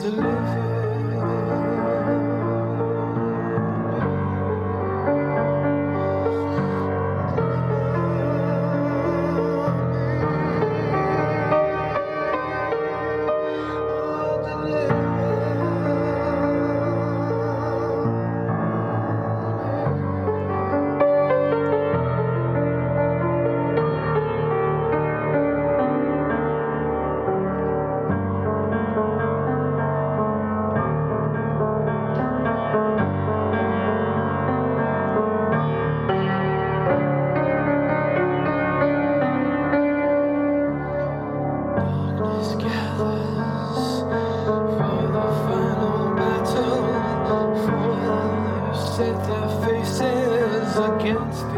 delivered. set their faces against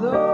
Salvador.